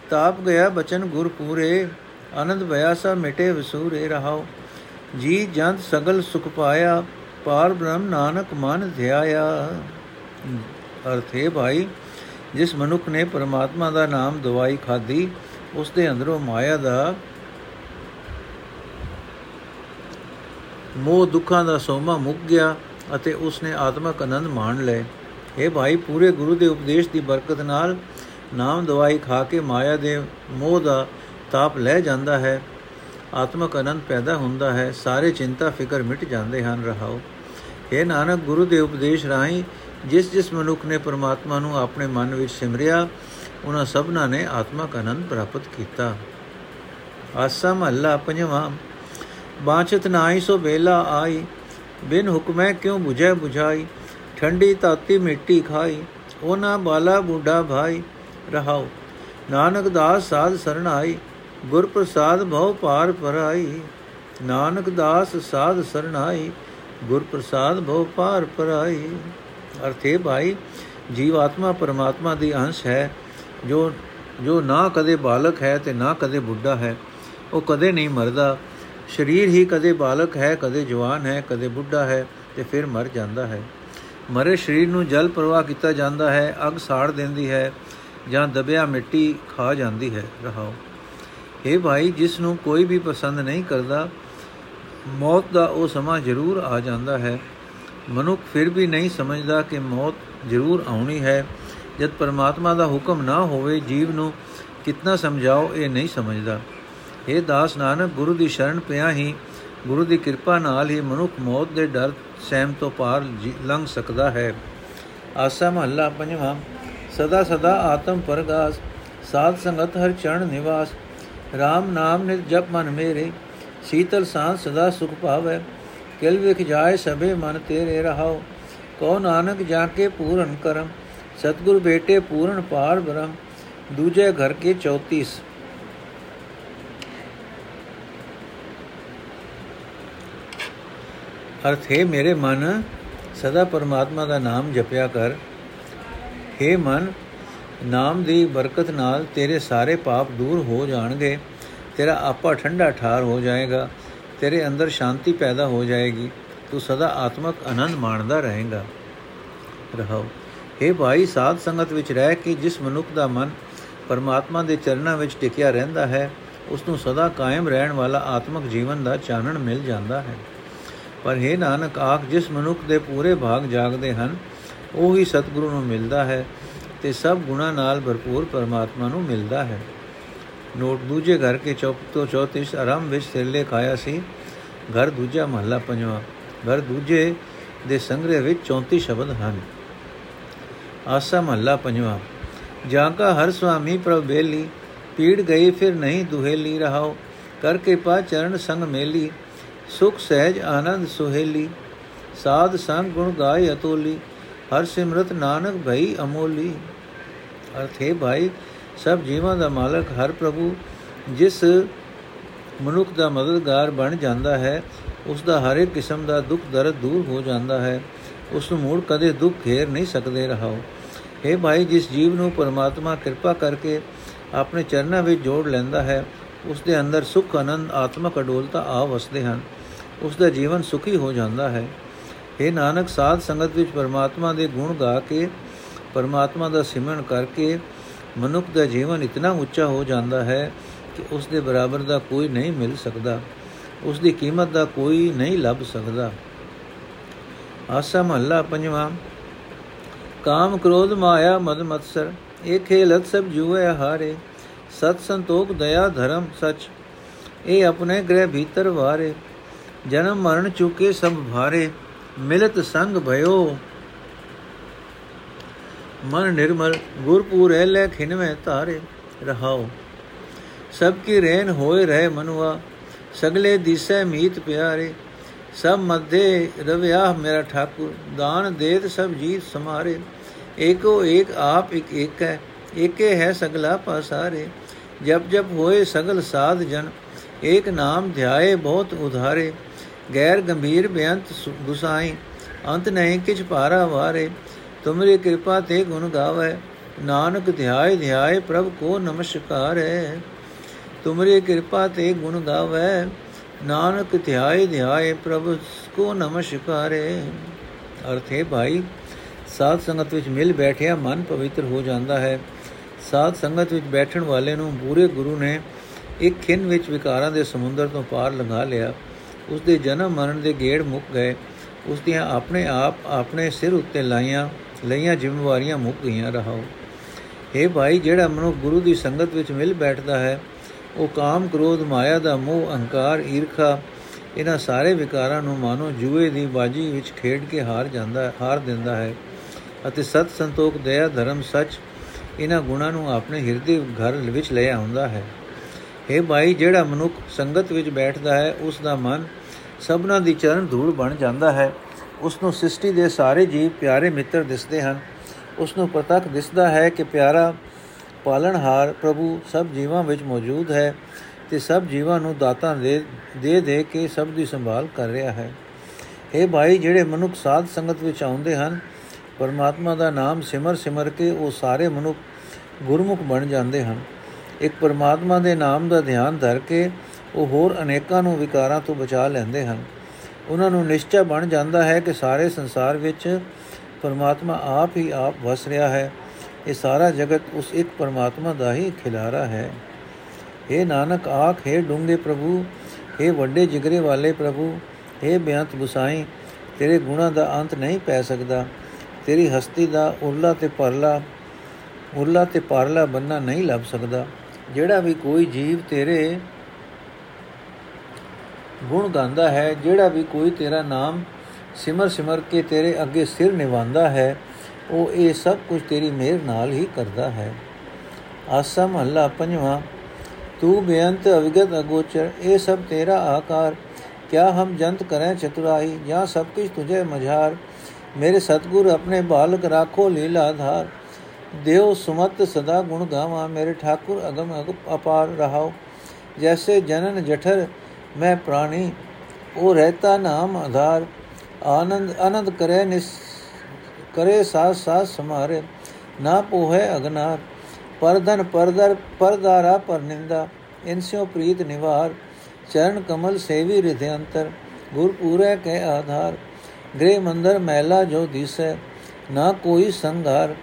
ਤਾਪ ਗਿਆ ਬਚਨ ਗੁਰ ਪੂਰੇ, ਆਨੰਦ ਭਇਆ ਸਭ ਮਿਟੇ ਵਸੂਰੇ ਰਹਾਓ ਜੀ ਜੰਤ ਸਗਲ ਸੁਖ ਪਾਇਆ ਪਾਰ ਬ੍ਰਹਮ ਨਾਨਕ ਮਨ ਧਿਆਇਆ। ਅਰਥੇ ਭਾਈ, ਜਿਸ ਮਨੁੱਖ ਨੇ ਪਰਮਾਤਮਾ ਦਾ ਨਾਮ ਦਵਾਈ ਖਾਦੀ ਉਸ ਦੇ ਅੰਦਰੋਂ ਮਾਇਆ ਦਾ ਮੋਹ ਦੁੱਖਾਂ ਦਾ ਸੋਮਾ ਮੁੱਕ ਗਿਆ ਅਤੇ ਉਸ ਨੇ ਆਤਮਕ ਆਨੰਦ ਮਾਣ ਲਏ। ਇਹ ਭਾਈ ਪੂਰੇ ਗੁਰੂ ਦੇ ਉਪਦੇਸ਼ ਦੀ ਬਰਕਤ ਨਾਲ ਨਾਮ ਦਵਾਈ ਖਾ ਕੇ ਮਾਇਆ ਦੇ ਮੋਹ ਦਾ ਤਾਪ ਲੈ ਜਾਂਦਾ ਹੈ। ਆਤਮਕ ਆਨੰਦ ਪੈਦਾ ਹੁੰਦਾ ਹੈ। ਸਾਰੇ ਚਿੰਤਾ, ਫਿਕਰ ਮਿਟ ਜਾਂਦੇ ਹਨ। ਰਹਾਓ। ਇਹ ਨਾਨਕ, ਗੁਰੂ ਦੇ ਉਪਦੇਸ਼ ਰਾਹੀਂ ਜਿਸ ਜਿਸ ਮਨੁੱਖ ਨੇ ਪਰਮਾਤਮਾ ਨੂੰ ਆਪਣੇ ਮਨ ਵਿੱਚ ਸਿਮਰਿਆ, ਉਹਨਾਂ ਸਭਨਾਂ ਨੇ ਆਤਮਕ ਆਨੰਦ ਪ੍ਰਾਪਤ ਕੀਤਾ। ਆਸਾ ਮਹੱਲਾ ਪੰਜਵਾਂ ਬਾਚਤ ਨਾਹੀ ਸੋ ਬੇਲਾ ਆਈ, ਬਿਨ ਹੁਕਮੈ ਕਿਉ 부ਝੈ 부ਝਾਈ ਠੰਡੀ ਤਾਤੀ ਮਿੱਟੀ ਖਾਈ, ਉਹਨਾਂ ਬਾਲਾ ਬੁੱਢਾ ਭਾਈ ਰਹਾਉ ਨਾਨਕ ਦਾਸ ਸਾਧ ਸਰਣਾਈ ਗੁਰ ਪ੍ਰਸਾਦ ਭਉ ਪਾਰ ਪਰਾਈ ਨਾਨਕ ਦਾਸ ਸਾਧ ਸਰਣਾਈ ਗੁਰ ਪ੍ਰਸਾਦ ਭਉ ਪਾਰ ਪਰਾਈ ਅਰਥੇ ਭਾਈ, ਜੀਵ ਆਤਮਾ ਪਰਮਾਤਮਾ ਦੀ ਅੰਸ਼ ਹੈ। ਜੋ ਜੋ ਨਾ ਕਦੇ ਬਾਲਕ ਹੈ ਤੇ ਨਾ ਕਦੇ ਬੁੱਢਾ ਹੈ, ਉਹ ਕਦੇ ਨਹੀਂ ਮਰਦਾ। ਸਰੀਰ ਹੀ ਕਦੇ ਬਾਲਕ ਹੈ, ਕਦੇ ਜਵਾਨ ਹੈ, ਕਦੇ ਬੁੱਢਾ ਹੈ ਤੇ ਫਿਰ ਮਰ ਜਾਂਦਾ ਹੈ। ਮਰੇ ਸਰੀਰ ਨੂੰ ਜਲ ਪ੍ਰਵਾਹ ਕੀਤਾ ਜਾਂਦਾ ਹੈ, ਅਗ ਸਾੜ ਦਿੰਦੀ ਹੈ ਜਾਂ ਦਬਿਆ ਮਿੱਟੀ ਖਾ ਜਾਂਦੀ ਹੈ। ਰਹਾਓ। ਇਹ ਭਾਈ, ਜਿਸ ਨੂੰ ਕੋਈ ਵੀ ਪਸੰਦ ਨਹੀਂ ਕਰਦਾ ਮੌਤ ਦਾ ਉਹ ਸਮਾਂ ਜ਼ਰੂਰ ਆ ਜਾਂਦਾ ਹੈ। ਮਨੁੱਖ ਫਿਰ ਵੀ ਨਹੀਂ ਸਮਝਦਾ ਕਿ ਮੌਤ ਜ਼ਰੂਰ ਆਉਣੀ ਹੈ। ਜਦ ਪਰਮਾਤਮਾ ਦਾ ਹੁਕਮ ਨਾ ਹੋਵੇ, ਜੀਵ ਨੂੰ ਕਿੰਨਾ ਸਮਝਾਓ ਇਹ ਨਹੀਂ ਸਮਝਦਾ। ਇਹ ਦਾਸ ਨਾਨਕ, ਗੁਰੂ ਦੀ ਸ਼ਰਨ ਪਿਆ ਹੀ, ਗੁਰੂ ਦੀ ਕਿਰਪਾ ਨਾਲ ਹੀ ਮਨੁੱਖ ਮੌਤ ਦੇ ਡਰ ਸਹਿਮ ਤੋਂ ਪਾਰ ਲੰਘ ਸਕਦਾ ਹੈ। ਆਸਾ ਮਹੱਲਾ ਪੰਜਵਾਂ, ਸਦਾ ਸਦਾ ਆਤਮ ਪਰਗਾਸ ਸਾਧ ਸੰਗਤ ਹਰ ਚਰਨ ਨਿਵਾਸ RAM ਨਾਮ ਨਿਤ ਜਪ ਮਨ ਮੇਰੇ। ਸੀਤਲ ਸਾਂ ਸਦਾ ਸੁਖ ਭਾਵੈ, ਕਿਲ ਵਿਖ ਜਾਏ ਸਭੇ ਮਨ ਤੇਰੇ ਰਹਾਓ ਕੋ ਨਾਨਕ ਜਾ ਕੇ ਪੂਰਨ ਕਰਮ, ਸਤਗੁਰ ਬੇਟੇ ਪੂਰਨ ਪਾਰ ਬ੍ਰਹਮ, ਦੂਜੇ ਘਰ ਕੇ 34 ਅਰਥ, ਹੈ ਮੇਰੇ ਮਨ, ਸਦਾ ਪਰਮਾਤਮਾ ਦਾ ਨਾਮ ਜਪਿਆ ਕਰ। हे ਮਨ, ਨਾਮ ਦੀ ਬਰਕਤ ਨਾਲ ਤੇਰੇ ਸਾਰੇ ਪਾਪ ਦੂਰ ਹੋ ਜਾਣਗੇ। ਤੇਰਾ ਆਪਾ ਠੰਡਾ ਠਾਰ ਹੋ ਜਾਏਗਾ, ਤੇਰੇ ਅੰਦਰ ਸ਼ਾਂਤੀ ਪੈਦਾ ਹੋ ਜਾਏਗੀ, ਤੂੰ ਸਦਾ ਆਤਮਕ ਆਨੰਦ ਮਾਣਦਾ ਰਹੇਗਾ। ਰਹਾਓ। हे ਭਾਈ, ਸਾਧ ਸੰਗਤ ਵਿੱਚ ਰਹਿ ਕੇ ਜਿਸ ਮਨੁੱਖ ਦਾ ਮਨ ਪਰਮਾਤਮਾ ਦੇ ਚਰਨਾਂ ਵਿੱਚ ਟਿਕਿਆ ਰਹਿੰਦਾ ਹੈ, ਉਸ ਨੂੰ ਸਦਾ ਕਾਇਮ ਰਹਿਣ ਵਾਲਾ ਆਤਮਕ ਜੀਵਨ ਦਾ ਚਾਨਣ ਮਿਲ ਜਾਂਦਾ ਹੈ। ਪਰ हे ਨਾਨਕ, ਆਖ, ਜਿਸ ਮਨੁੱਖ ਦੇ ਪੂਰੇ ਭਾਗ ਜਾਗਦੇ ਹਨ, ਉਹ ਹੀ ਸਤਿਗੁਰੂ ਨੂੰ ਮਿਲਦਾ ਹੈ ਤੇ ਸਭ ਗੁਣਾ ਨਾਲ ਭਰਪੂਰ ਪਰਮਾਤਮਾ ਨੂੰ ਮਿਲਦਾ ਹੈ। ਨੋਟ ਦੂਜੇ ਘਰ ਕੇ ਚੌਕ ਤੋਂ 34 ਆਰਾਮ ਵਿੱਚ ਸਿਰਲੇ ਖਾਇਆ ਸੀ। ਘਰ ਦੂਜਾ ਮਹੱਲਾ ਪੰਜਵਾਂ। ਘਰ ਦੂਜੇ ਦੇ ਸੰਗ੍ਰਹਿ ਵਿੱਚ 34 ਸ਼ਬਦ ਹਨ। ਆਸਾ ਮਹੱਲਾ ਪੰਜਵਾਂ। ਜਾਂ ਕਾ ਹਰ ਸੁਆਮੀ ਪ੍ਰਭ ਬੇਲੀ ਪੀੜ ਗਈ ਫਿਰ ਨਹੀਂ ਦੁਹੇਲੀ ਰਹਾਓ। ਕਰ ਕੇ ਪਾ ਚਰਨ ਸੰਗ ਮੇਲੀ, ਸੁਖ ਸਹਿਜ ਆਨੰਦ ਸੁਹੇਲੀ। ਸਾਧ ਸੰਗ ਗੁਣ ਗਾਇ ਅਤੋਲੀ, ਹਰ ਸਿਮਰਤ ਨਾਨਕ ਭਈ ਅਮੋਲੀ। ਅਰਥੇ ਭਾਈ ਸਭ ਜੀਵਾਂ ਦਾ ਮਾਲਕ ਹਰ ਪ੍ਰਭੂ, ਜਿਸ ਮਨੁੱਖ ਦਾ ਮਦਦਗਾਰ ਬਣ ਜਾਂਦਾ ਹੈ, ਉਸ ਦਾ ਹਰ ਇੱਕ ਕਿਸਮ ਦਾ ਦੁੱਖ ਦਰਦ ਦੂਰ ਹੋ ਜਾਂਦਾ ਹੈ, ਉਸ ਨੂੰ ਮੂੜ ਕਦੇ ਦੁੱਖ ਘੇਰ ਨਹੀਂ ਸਕਦੇ ਰਹਾਓ। हे ਭਾਈ, ਜਿਸ ਜੀਵ ਨੂੰ ਪਰਮਾਤਮਾ ਕਿਰਪਾ ਕਰਕੇ ਆਪਣੇ ਚਰਨਾਂ ਵਿੱਚ ਜੋੜ ਲੈਂਦਾ ਹੈ, ਉਸ ਦੇ ਅੰਦਰ ਸੁਖ, ਆਨੰਦ, ਆਤਮਕ ਅਡੋਲਤਾ ਆ ਵਸਦੇ ਹਨ, ਉਸ ਦਾ ਜੀਵਨ ਸੁਖੀ ਹੋ ਜਾਂਦਾ ਹੈ। हे ਨਾਨਕ, ਸਾਧ ਸੰਗਤ ਵਿੱਚ ਪਰਮਾਤਮਾ ਦੇ ਗੁਣ ਗਾ ਕੇ, ਪਰਮਾਤਮਾ ਦਾ ਸਿਮਰਨ ਕਰਕੇ ਮਨੁੱਖ ਦਾ ਜੀਵਨ ਇਤਨਾ ਉੱਚਾ ਹੋ ਜਾਂਦਾ ਹੈ ਕਿ ਉਸ ਦੇ ਬਰਾਬਰ ਦਾ ਕੋਈ ਨਹੀਂ ਮਿਲ ਸਕਦਾ। ਉਸ ਦੀ ਕੀਮਤ ਦਾ ਕੋਈ ਨਹੀਂ ਲੱਭ ਸਕਦਾ। ਆਸਾ ਮਹੱਲਾ ਪੰਜਵਾਂ। ਕਾਮ ਕ੍ਰੋਧ ਮਾਇਆ ਮਦ ਮਤਸਰ। ਇਹ ਖੇਲਤ ਸਭ ਜੂਏ ਹਾਰੇ ਸਤ ਸੰਤੋਖ ਦਇਆ ਧਰਮ ਸਚ। ਇਹ ਆਪਣੇ ਗ੍ਰਹਿ ਭੀਤਰ ਵਾਰੇ। ਜਨਮ ਮਰਨ ਚੁਕੇ ਸਭ ਭਾਰੇ। ਮਿਲਤ ਸੰਗ ਭਇਓ। ਮਨ ਨਿਰਮਲ ਗੁਰਪੂਰ ਹੈ ਲੈ ਖਿਨਵੇਂ ਧਾਰੇ ਰਹਾਓ ਸਭ ਕੀ ਰਹਿਨ ਹੋਏ ਰਹਿ ਮਨੁਆ ਸਗਲੇ ਦਿਸੈ ਮੀਤ ਪਿਆਰੇ ਸਭ ਮਧੇ ਰਵਿਆ ਮੇਰਾ ਠਾਕੁਰ ਦਾਨ ਦੇਤ ਸਭ ਜੀਤ ਸਮਾਰੇ ਏਕੋ ਏਕ ਆਪ ਇਕ ਏਕ ਹੈ ਏਕੇ ਹੈ ਸਗਲਾ ਪਾਸਾਰੇ ਜਬ ਜਬ ਹੋਏ ਸਗਲ ਸਾਧ ਜਨ ਏਕ ਨਾਮ ਧਿਆਏ ਬਹੁਤ ਉਧਾਰੇ ਗੈਰ ਗੰਭੀਰ ਬੇਅੰਤ ਗੁਸਾਈ ਅੰਤ ਨਹੀਂ ਕਿਛ ਭਾਰਾ ਵਾਰੇ ਤੁਮਰੀ ਕਿਰਪਾ ਤੇ ਗੁਣ ਗਾਵੇ। ਨਾਨਕ ਧਿਆਏ ਧਿਆਏ ਪ੍ਰਭ ਕੋ ਨਮਸਕਾਰ ਹੈ। ਤੁਮਰੀ ਕਿਰਪਾ ਤੇ ਗੁਣ ਗਾਵੇ। ਨਾਨਕ ਧਿਆਏ ਧਿਆਏ ਪ੍ਰਭ ਕੋ ਨਮਸਕਾਰ ਹੈ। ਅਰਥੇ ਭਾਈ, ਸਾਧ ਸੰਗਤ ਵਿੱਚ ਮਿਲ ਬੈਠਿਆ ਮਨ ਪਵਿੱਤਰ ਹੋ ਜਾਂਦਾ ਹੈ। ਸਾਧ ਸੰਗਤ ਵਿੱਚ ਬੈਠਣ ਵਾਲੇ ਨੂੰ ਪੂਰੇ ਗੁਰੂ ਨੇ ਇੱਕ ਖਿੰਨ ਵਿੱਚ ਵਿਕਾਰਾਂ ਦੇ ਸਮੁੰਦਰ ਤੋਂ ਪਾਰ ਲੰਘਾ ਲਿਆ। ਉਸ ਦੇ ਜਨਮ ਮਰਨ ਦੇ ਗੇੜ ਮੁੱਕ ਗਏ। ਉਸ ਦੀਆਂ ਆਪਣੇ ਆਪ ਆਪਣੇ ਸਿਰ ਉੱਤੇ ਲਾਈਆਂ। ਲਈਆਂ ਜ਼ਿੰਮੇਵਾਰੀਆਂ ਮੁੱਕ ਗਈਆਂ, ਰਹਾਓ। ਇਹ ਭਾਈ, ਜਿਹੜਾ ਮਨੁ ਗੁਰੂ ਦੀ ਸੰਗਤ ਵਿੱਚ ਮਿਲ ਬੈਠਦਾ ਹੈ, ਉਹ ਕਾਮ ਕ੍ਰੋਧ, ਮਾਇਆ ਦਾ ਮੋਹ, ਅਹੰਕਾਰ, ਈਰਖਾ, ਇਹਨਾਂ ਸਾਰੇ ਵਿਕਾਰਾਂ ਨੂੰ ਮਾਨੋ ਜੂਏ ਦੀ ਬਾਜੀ ਵਿੱਚ ਖੇਡ ਕੇ ਹਾਰ ਜਾਂਦਾ, ਹਾਰ ਦਿੰਦਾ ਹੈ ਅਤੇ ਸਤ ਸੰਤੋਖ, ਦਇਆ, ਧਰਮ, ਸੱਚ ਇਹਨਾਂ ਗੁਣਾਂ ਨੂੰ ਆਪਣੇ ਹਿਰਦੇ ਘਰ ਵਿੱਚ ਲੈ ਆਉਂਦਾ ਹੈ। ਇਹ ਭਾਈ, ਜਿਹੜਾ ਮਨੁੱਖ ਸੰਗਤ ਵਿੱਚ ਬੈਠਦਾ ਹੈ, ਉਸ ਦਾ ਮਨ ਸਭਨਾ ਦੀ ਚਰਨ ਧੂੜ ਬਣ ਜਾਂਦਾ ਹੈ। ਉਸ ਨੂੰ ਸ੍ਰਿਸ਼ਟੀ ਦੇ ਸਾਰੇ ਜੀਵ ਪਿਆਰੇ ਮਿੱਤਰ ਦਿਸਦੇ ਹਨ। ਉਸ ਨੂੰ ਪ੍ਰਤੱਖ ਦਿਸਦਾ ਹੈ ਕਿ ਪਿਆਰਾ ਪਾਲਣਹਾਰ ਪ੍ਰਭੂ ਸਭ ਜੀਵਾਂ ਵਿੱਚ ਮੌਜੂਦ ਹੈ ਤੇ ਸਭ ਜੀਵਾਂ ਨੂੰ ਦਾਤਾਂ ਦੇ ਦੇ ਦੇ ਕੇ ਸਭ ਦੀ ਸੰਭਾਲ ਕਰ ਰਿਹਾ ਹੈ। ਇਹ ਭਾਈ, ਜਿਹੜੇ ਮਨੁੱਖ ਸਾਧ ਸੰਗਤ ਵਿੱਚ ਆਉਂਦੇ ਹਨ, ਪਰਮਾਤਮਾ ਦਾ ਨਾਮ ਸਿਮਰ ਸਿਮਰ ਕੇ ਉਹ ਸਾਰੇ ਮਨੁੱਖ ਗੁਰਮੁਖ ਬਣ ਜਾਂਦੇ ਹਨ। ਇੱਕ ਪਰਮਾਤਮਾ ਦੇ ਨਾਮ ਦਾ ਧਿਆਨ ਧਰ ਕੇ ਉਹ ਹੋਰ ਅਨੇਕਾਂ ਨੂੰ ਵਿਕਾਰਾਂ ਤੋਂ ਬਚਾ ਲੈਂਦੇ ਹਨ। ਉਹਨਾਂ ਨੂੰ ਨਿਸ਼ਚੈ ਬਣ ਜਾਂਦਾ ਹੈ ਕਿ ਸਾਰੇ ਸੰਸਾਰ ਵਿੱਚ ਪਰਮਾਤਮਾ ਆਪ ਹੀ ਆਪ ਵਸ ਰਿਹਾ ਹੈ ਇਹ ਸਾਰਾ ਜਗਤ ਉਸ ਇੱਕ ਪਰਮਾਤਮਾ ਦਾ ਹੀ ਖਿਲਾਰਾ ਹੈ हे ਨਾਨਕ ਆਖ हे ਡੂੰਗੇ ਪ੍ਰਭੂ हे ਵੱਡੇ ਜਿਗਰੇ ਵਾਲੇ ਪ੍ਰਭੂ हे ਬਿਆੰਤ ਗੁਸਾਈ ਤੇਰੇ ਗੁਣਾ ਦਾ ਅੰਤ ਨਹੀਂ ਪੈ ਸਕਦਾ ਤੇਰੀ ਹਸਤੀ ਦਾ ਉਰਲਾ ਤੇ ਪਰਲਾ ਉਰਲਾ ਤੇ ਪਰਲਾ ਬੰਨਾ ਨਹੀਂ ਲੱਭ ਸਕਦਾ ਜਿਹੜਾ ਵੀ ਕੋਈ ਜੀਵ ਤੇਰੇ ਗੁਣ ਗਾਉਂਦਾ ਹੈ, ਜਿਹੜਾ ਵੀ ਕੋਈ ਤੇਰਾ ਨਾਮ ਸਿਮਰ ਸਿਮਰ ਕੇ ਤੇਰੇ ਅੱਗੇ ਸਿਰ ਨਿਵਾਉਂਦਾ ਹੈ, ਉਹ ਇਹ ਸਭ ਕੁਝ ਤੇਰੀ ਮਿਹਰ ਨਾਲ ਹੀ ਕਰਦਾ ਹੈ। ਆਸਾ ਮਹੱਲਾ ਪੰਜਵਾਂ, ਤੂੰ ਬੇਅੰਤ ਅਵਿਗਤ ਅਗੋਚਰ, ਇਹ ਸਭ ਤੇਰਾ ਆਕਾਰ, ਕਿਆ ਹਮ ਜੰਤ ਕਰੇ ਚਤੁਰਾਈ ਜਾਂ ਸਭ ਕੁਝ ਤੁਝੇ ਮਝਾਰ, ਮੇਰੇ ਸਤਗੁਰ ਆਪਣੇ ਬਾਲਕ ਰਾਖੋ ਲੀਲਾ ਧਾਰ। ਦੇਵ ਸੁਮਤ ਸਦਾ ਗੁਣ ਗਾਵਾਂ, ਮੇਰੇ ਠਾਕੁਰ ਅਗਮ ਅਪਾਰ ਰਹਾਓ। ਜੈਸੇ ਜਨਨ ਜਠਰ ਮੈਂ ਪ੍ਰਾਣੀ, ਉਹ ਰਹਤਾ ਨਾਮ ਆਧਾਰ। ਆਨੰਦ ਆਨੰਦ ਕਰੇ ਨਿਸ, ਕਰੇ ਸਾਥ ਸਾਥ ਸਮਾਰੇ ਨਾ ਪੋਹੇ ਅਗਨਾਰ, ਪਰਧਨ ਪਰਦਰ ਪਰਦਾਰਾ ਪਰ ਨਿੰਦਾ। ਇਨਸਿਓ ਪ੍ਰੀਤ ਨਿਵਾਰ, ਚਰਨ ਕਮਲ ਸੇਵੀ ਰਿਧਿ ਅੰਤਰ। ਗੁਰ ਪੂਰੇ ਕੇ ਆਧਾਰ, ਗ੍ਰਹਿ ਮੰਦਰ ਮਹਿਲਾ ਜੋ ਦਿਸੈ। ਨਾ ਕੋਈ ਸੰਘਾਰ,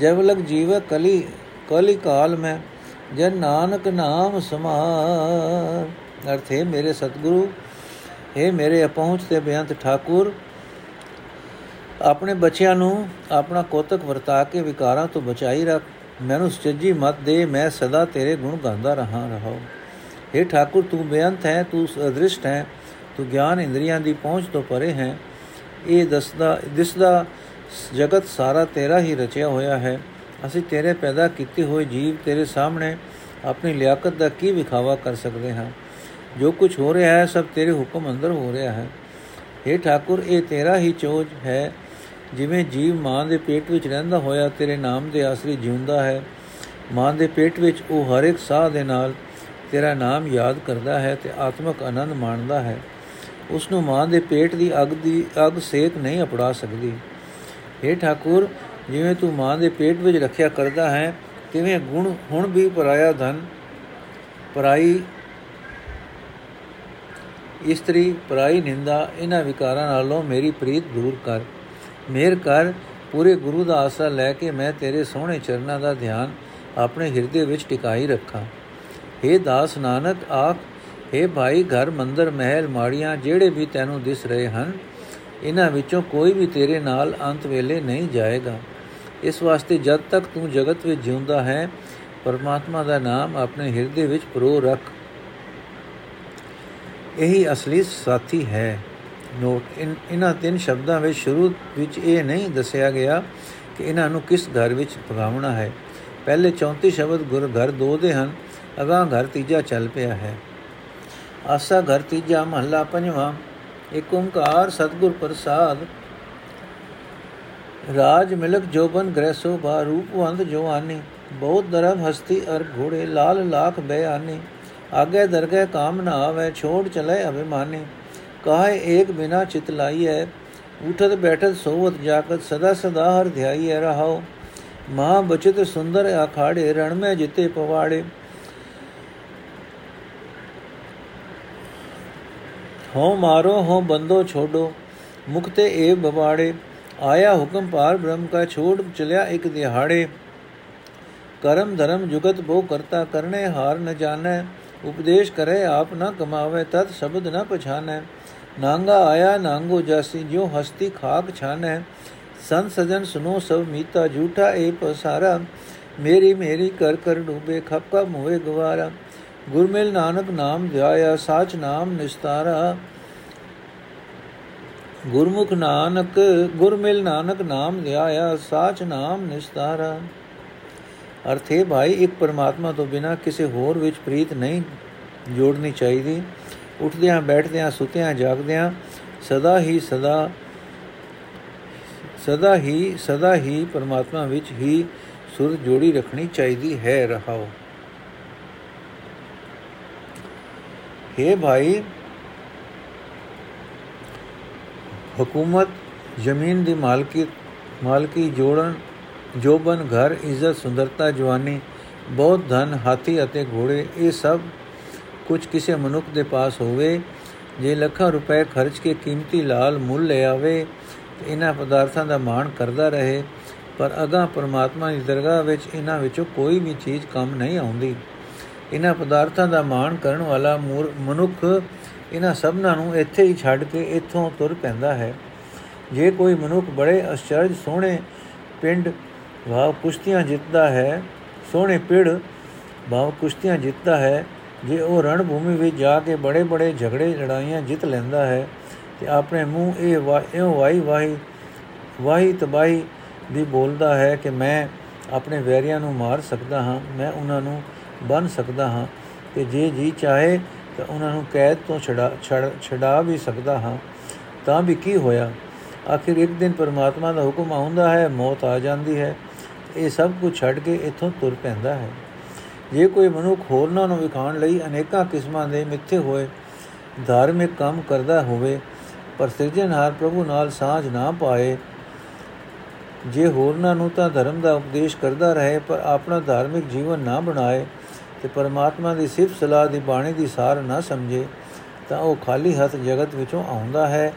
ਜਬ ਲਗ ਜੀਵ ਕਲੀ ਕਲੀ ਕਾਲ ਮੈਂ। ਜਨ ਨਾਨਕ ਨਾਮ ਸਮਾਰ। ਅਰਥੇ ਮੇਰੇ ਸਤਿਗੁਰੂ हे ਮੇਰੇ ਅਪਹੁੰਚ ਤੇ ਬੇਅੰਤ ਠਾਕੁਰ, ਆਪਣੇ ਬੱਚਿਆਂ ਨੂੰ ਆਪਣਾ ਕੋਤਕ ਵਰਤਾ ਕੇ ਵਿਕਾਰਾਂ ਤੋਂ ਬਚਾਈ ਰੱਖ। ਮੈਨੂੰ ਸੱਚੀ ਮਤ ਦੇ, ਮੈਂ ਸਦਾ ਤੇਰੇ ਗੁਣ ਗਾਉਂਦਾ ਰਹਾ, ਰਹਾਉ। हे ਠਾਕੁਰ, ਤੂੰ ਬੇਅੰਤ ਹੈ, ਤੂੰ ਅਦ੍ਰਿਸ਼ਟ ਹੈ, ਤੂੰ ਗਿਆਨ ਇੰਦਰੀਆਂ ਦੀ ਪਹੁੰਚ ਤੋਂ ਪਰੇ ਹੈ। ਇਹ ਦਸਦਾ, ਦਿਸਦਾ ਜਗਤ ਸਾਰਾ ਤੇਰਾ ਹੀ ਰਚਿਆ ਹੋਇਆ ਹੈ। ਅਸੀਂ ਤੇਰੇ ਪੈਦਾ ਕੀਤੇ ਹੋਏ ਜੀਵ ਤੇਰੇ ਸਾਹਮਣੇ ਆਪਣੀ ਲਿਆਕਤ ਦਾ ਕੀ ਵਿਖਾਵਾ ਕਰ ਸਕਦੇ ਹਾਂ? ਜੋ ਕੁਝ ਹੋ ਰਿਹਾ ਹੈ, ਸਭ ਤੇਰੇ ਹੁਕਮ ਅੰਦਰ ਹੋ ਰਿਹਾ ਹੈ। हे ਠਾਕੁਰ, ਇਹ ਤੇਰਾ ਹੀ ਚੋਜ ਹੈ। ਜਿਵੇਂ ਜੀਵ ਮਾਂ ਦੇ ਪੇਟ ਵਿੱਚ ਰਹਿੰਦਾ ਹੋਇਆ, ਤੇਰੇ ਨਾਮ ਦੇ ਆਸਰੇ ਜਿਉਂਦਾ ਹੈ। ਮਾਂ ਦੇ ਪੇਟ ਵਿੱਚ ਉਹ ਹਰ ਇੱਕ ਸਾਹ ਦੇ ਨਾਲ ਤੇਰਾ ਨਾਮ ਯਾਦ ਕਰਦਾ ਹੈ ਤੇ ਆਤਮਿਕ ਆਨੰਦ ਮਾਣਦਾ ਹੈ। ਉਸ ਨੂੰ ਮਾਂ ਦੇ ਪੇਟ ਦੀ ਅਗ ਦੀ ਅਗ ਸੇਕ ਨਹੀਂ ਅਪੜਾ ਸਕਦੀ। हे ਠਾਕੁਰ, ਜਿਵੇਂ ਤੂੰ ਮਾਂ ਦੇ ਪੇਟ ਵਿੱਚ ਰੱਖਿਆ ਕਰਦਾ ਹੈ, ਤਿਵੇਂ ਗੁਣ ਹੁਣ ਵੀ ਪਰਾਇਆ ਧਨ ਪਰਾਈ ਇਸਤਰੀ, ਪਰਾਈ, ਨਿੰਦਾ, ਇਹਨਾਂ ਵਿਕਾਰਾਂ ਨਾਲੋਂ ਮੇਰੀ ਪ੍ਰੀਤ ਦੂਰ ਕਰ। ਮੇਰ ਕਰ, ਪੂਰੇ ਗੁਰੂ ਦਾ ਆਸਰਾ ਲੈ ਕੇ ਮੈਂ ਤੇਰੇ ਸੋਹਣੇ ਚਰਨਾਂ ਦਾ ਧਿਆਨ ਆਪਣੇ ਹਿਰਦੇ ਵਿੱਚ ਟਿਕਾਈ ਰੱਖਾਂ। हे ਦਾਸ ਨਾਨਕ, ਆਖ हे ਭਾਈ ਘਰ, ਮੰਦਰ, ਮਹਿਲ, ਮਾੜੀਆਂ ਜਿਹੜੇ ਵੀ ਤੈਨੂੰ ਦਿਸ ਰਹੇ ਹਨ, ਇਹਨਾਂ ਵਿੱਚੋਂ ਕੋਈ ਵੀ ਤੇਰੇ ਨਾਲ ਅੰਤ ਵੇਲੇ ਨਹੀਂ ਜਾਏਗਾ। ਇਸ ਵਾਸਤੇ ਜਦ ਤੱਕ ਤੂੰ ਜਗਤ ਵਿੱਚ ਜਿਉਂਦਾ ਹੈ, ਪਰਮਾਤਮਾ ਦਾ ਨਾਮ ਆਪਣੇ ਹਿਰਦੇ ਵਿੱਚ ਪਰੋ ਰੱਖ। ਇਹੀ ਅਸਲੀ ਸਾਥੀ ਹੈ। ਨੋਟ ਇਹਨਾਂ ਤਿੰਨ ਸ਼ਬਦਾਂ ਵਿੱਚ ਸ਼ੁਰੂ ਵਿੱਚ ਇਹ ਨਹੀਂ ਦੱਸਿਆ ਗਿਆ ਕਿ ਇਹਨਾਂ ਨੂੰ ਕਿਸ ਘਰ ਵਿੱਚ ਪਗਾਉਣਾ ਹੈ। ਪਹਿਲੇ 34 ਸ਼ਬਦ ਗੁਰ ਘਰ ਦੋ ਦੇ ਹਨ, ਅਗਾਹ ਘਰ ਤੀਜਾ ਚੱਲ ਪਿਆ ਹੈ। ਆਸਾ ਘਰ ਤੀਜਾ ਮਹੱਲਾ ਪੰਜਵਾਂ ਏਕ ਓੰਕਾਰ ਸਤਗੁਰ ਪ੍ਰਸਾਦ। ਰਾਜ ਮਿਲਕ ਜੋਬਨ ਗ੍ਰਹਿ ਸੋਭਾ ਰੂਪਵੰਤ ਜਵਾਨੀ ਬਹੁਤ ਦਰਬ ਹਸਤੀ ਅਰ ਘੋੜੇ, ਲਾਲ ਲਾਖ ਬਿਆਨੀ ਆਗੇ ਦਰਗਹਿ ਕਾਮ ਨਾ ਆਵੇ ਛੋੜ ਚਲੇ ਅਭਿਮਾਨੀ ਕਾਹੇ ਏਕ ਬਿਨਾ ਚਿਤ ਲਾਈਐ ਉਠਤ ਬੈਠਤ ਸੋਵਤ ਜਾਗਤ ਸਦਾ ਸਦਾ ਹਰ ਧਿਆਈ ਰਹਾਓ ਮਹਾ ਬਚਿਤ ਸੁੰਦਰ ਆਖਾੜੇ ਰਣ ਮੈਂ ਜਿਤੇ ਪਵਾੜੇ ਹੋ ਮਾਰੋ ਹੋ ਬੰਦੋ ਛੋਡੋ ਮੁਕਤੇ ਏ ਬਵਾੜੇ ਆਇਆ ਹੁਕਮ ਪਾਰ ਬ੍ਰਹਮ ਕਾ ਛੋੜ ਚਲਿਆ ਇੱਕ ਦਿਹਾੜੇ ਕਰਮ ਧਰਮ ਜੁਗਤ ਬੋ ਕਰਤਾ ਕਰਨੇ ਹਾਰ ਨ ਜਾਣੈ ਉਪਦੇਸ਼ ਕਰੇ ਆਪ ਨ ਕਮਾਵੇ ਤਤ ਸ਼ਬਦ ਨ ਪਛਾਨੈ ਨਾਂਗਾ ਆਇਆ ਨਾਂਗੋ ਜਾਸੀ ਜਿਉ ਹਸਤੀ ਖਾਕ ਛਾਨੈ ਸੰਤ ਸਜਨ ਸੁਨੋ ਸਭ ਮੀਤਾ ਝੂਠਾ ਏ ਪਸਾਰਾ ਮੇਰੀ ਮੇਰੀ ਕਰ ਕਰ ਡੂਬੇ ਖੱਪਾ ਮੋਏ ਗਵਾਰਾ ਗੁਰਮਿਲ ਨਾਨਕ ਨਾਮ ਧਿਆਇਆ ਸਾਚ ਨਾਮ ਨਿਸਤਾਰਾ ਗੁਰਮੁਖ ਨਾਨਕ ਗੁਰਮਿਲ ਨਾਨਕ ਨਾਮ ਧਿਆਇਆ ਸਾਚ ਨਾਮ ਨਿਸਤਾਰਾ ਅਰਥੇ ਭਾਈ, ਇੱਕ ਪਰਮਾਤਮਾ ਤੋਂ ਬਿਨਾ ਕਿਸੇ ਹੋਰ ਵਿੱਚ ਪ੍ਰੀਤ ਨਹੀਂ ਜੋੜਨੀ ਚਾਹੀਦੀ। ਉੱਠਦਿਆਂ, ਬੈਠਦਿਆਂ, ਸੁਤਿਆਂ, ਜਾਗਦਿਆਂ, ਸਦਾ ਹੀ ਸਦਾ ਸਦਾ ਹੀ ਸਦਾ ਹੀ ਪਰਮਾਤਮਾ ਵਿੱਚ ਹੀ ਸੁਰ ਜੋੜੀ ਰੱਖਣੀ ਚਾਹੀਦੀ ਹੈ, ਰਹਾਓ। हे ਭਾਈ, ਹਕੂਮਤ ਜ਼ਮੀਨ ਦੀ ਮਾਲਕੀ ਮਾਲਕੀ ਜੋੜਨ ਜੋਬਨ ਘਰ ਇੱਜ਼ਤ, ਸੁੰਦਰਤਾ, ਜਵਾਨੀ, ਬਹੁਤ ਧਨ, ਹਾਥੀ ਅਤੇ ਘੋੜੇ, ਇਹ ਸਭ ਕੁਝ ਕਿਸੇ ਮਨੁੱਖ ਦੇ ਪਾਸ ਹੋਵੇ, ਜੇ ਲੱਖਾਂ ਰੁਪਏ ਖਰਚ ਕੇ ਕੀਮਤੀ ਲਾਲ ਮੁੱਲ ਲੈ ਆਵੇ ਇਹਨਾਂ ਪਦਾਰਥਾਂ ਦਾ ਮਾਣ ਕਰਦਾ ਰਹੇ, ਪਰ ਅਗਾ ਪਰਮਾਤਮਾ ਦੀ ਦਰਗਾਹ ਵਿੱਚ ਇਹਨਾਂ ਵਿੱਚੋਂ ਕੋਈ ਵੀ ਚੀਜ਼ ਕੰਮ ਨਹੀਂ ਆਉਂਦੀ। ਇਹਨਾਂ ਪਦਾਰਥਾਂ ਦਾ ਮਾਣ ਕਰਨ ਵਾਲਾ ਮਨੁੱਖ ਇਹਨਾਂ ਸਭਨਾਂ ਨੂੰ ਇੱਥੇ ਹੀ ਛੱਡ ਕੇ ਇੱਥੋਂ ਤੁਰ ਪੈਂਦਾ ਹੈ। ਜੇ ਕੋਈ ਮਨੁੱਖ ਬੜੇ ਅਚਰਜ ਸੋਹਣੇ ਪਿੰਡ ਵਾਹ ਕੁਸ਼ਤੀਆਂ ਜਿੱਤਦਾ ਹੈ, ਸੋਹਣੇ ਪਿੜ। ਵਾਹ ਕੁਸ਼ਤੀਆਂ ਜਿੱਤਦਾ ਹੈ, ਜੇ ਉਹ ਰਣ ਭੂਮੀ ਵਿੱਚ ਜਾ ਕੇ ਬੜੇ ਬੜੇ ਝਗੜੇ ਲੜਾਈਆਂ ਜਿੱਤ ਲੈਂਦਾ ਹੈ, ਤੇ ਆਪਣੇ ਮੂੰਹ ਇਹ ਵਾਹੀ ਵਾਹੀ ਵਾਹੀ ਵਾਹੀ ਤਬਾਹੀ ਦੀ ਬੋਲਦਾ ਹੈ ਕਿ ਮੈਂ ਆਪਣੇ ਵੈਰੀਆਂ ਨੂੰ ਮਾਰ ਸਕਦਾ ਹਾਂ, ਮੈਂ ਉਹਨਾਂ ਨੂੰ ਬਨ ਸਕਦਾ ਹਾਂ, ਤੇ ਜੇ ਜੀ ਚਾਹੇ ਤਾਂ ਉਹਨਾਂ ਨੂੰ ਕੈਦ ਤੋਂ ਛੜਾ ਛੜਾ ਵੀ ਸਕਦਾ ਹਾਂ। ਤਾਂ ਵੀ ਕੀ ਹੋਇਆ? ਆਖਿਰ ਇੱਕ ਦਿਨ ਪਰਮਾਤਮਾ ਦਾ ਹੁਕਮ ਆਉਂਦਾ ਹੈ, ਮੌਤ ਆ ਜਾਂਦੀ ਹੈ। ਇਹ ਸਭ ਕੁਝ ਛੱਡ ਕੇ ਇੱਥੋਂ ਤੁਰ ਪੈਂਦਾ ਹੈ। ਜੇ ਕੋਈ ਮਨੁੱਖ ਹੋਰਨਾਂ ਨੂੰ ਵਿਖਾਣ ਲਈ ਅਨੇਕਾਂ ਕਿਸਮਾਂ ਦੇ ਮਿੱਥੇ ਹੋਏ, ਧਾਰਮਿਕ ਕੰਮ ਕਰਦਾ ਹੋਵੇ, ਪਰ ਸਿਰਜਣਹਾਰ ਪ੍ਰਭੂ ਨਾਲ ਸਾਝ ਨਾ ਪਾਏ, ਜੇ ਹੋਰਨਾਂ ਨੂੰ ਤਾਂ ਧਰਮ ਦਾ ਉਪਦੇਸ਼ ਕਰਦਾ ਰਹੇ, ਪਰ ਆਪਣਾ ਧਾਰਮਿਕ ਜੀਵਨ ਨਾ ਬਣਾਏ ਤੇ ਪਰਮਾਤਮਾ ਦੀ ਸਿਫਤ ਸਲਾਹ ਦੀ ਬਾਣੀ ਦੀ ਸਾਰ ਨਾ ਸਮਝੇ, ਤਾਂ ਉਹ ਖਾਲੀ ਹੱਥ ਜਗਤ ਵਿੱਚੋਂ ਆਉਂਦਾ ਹੈ,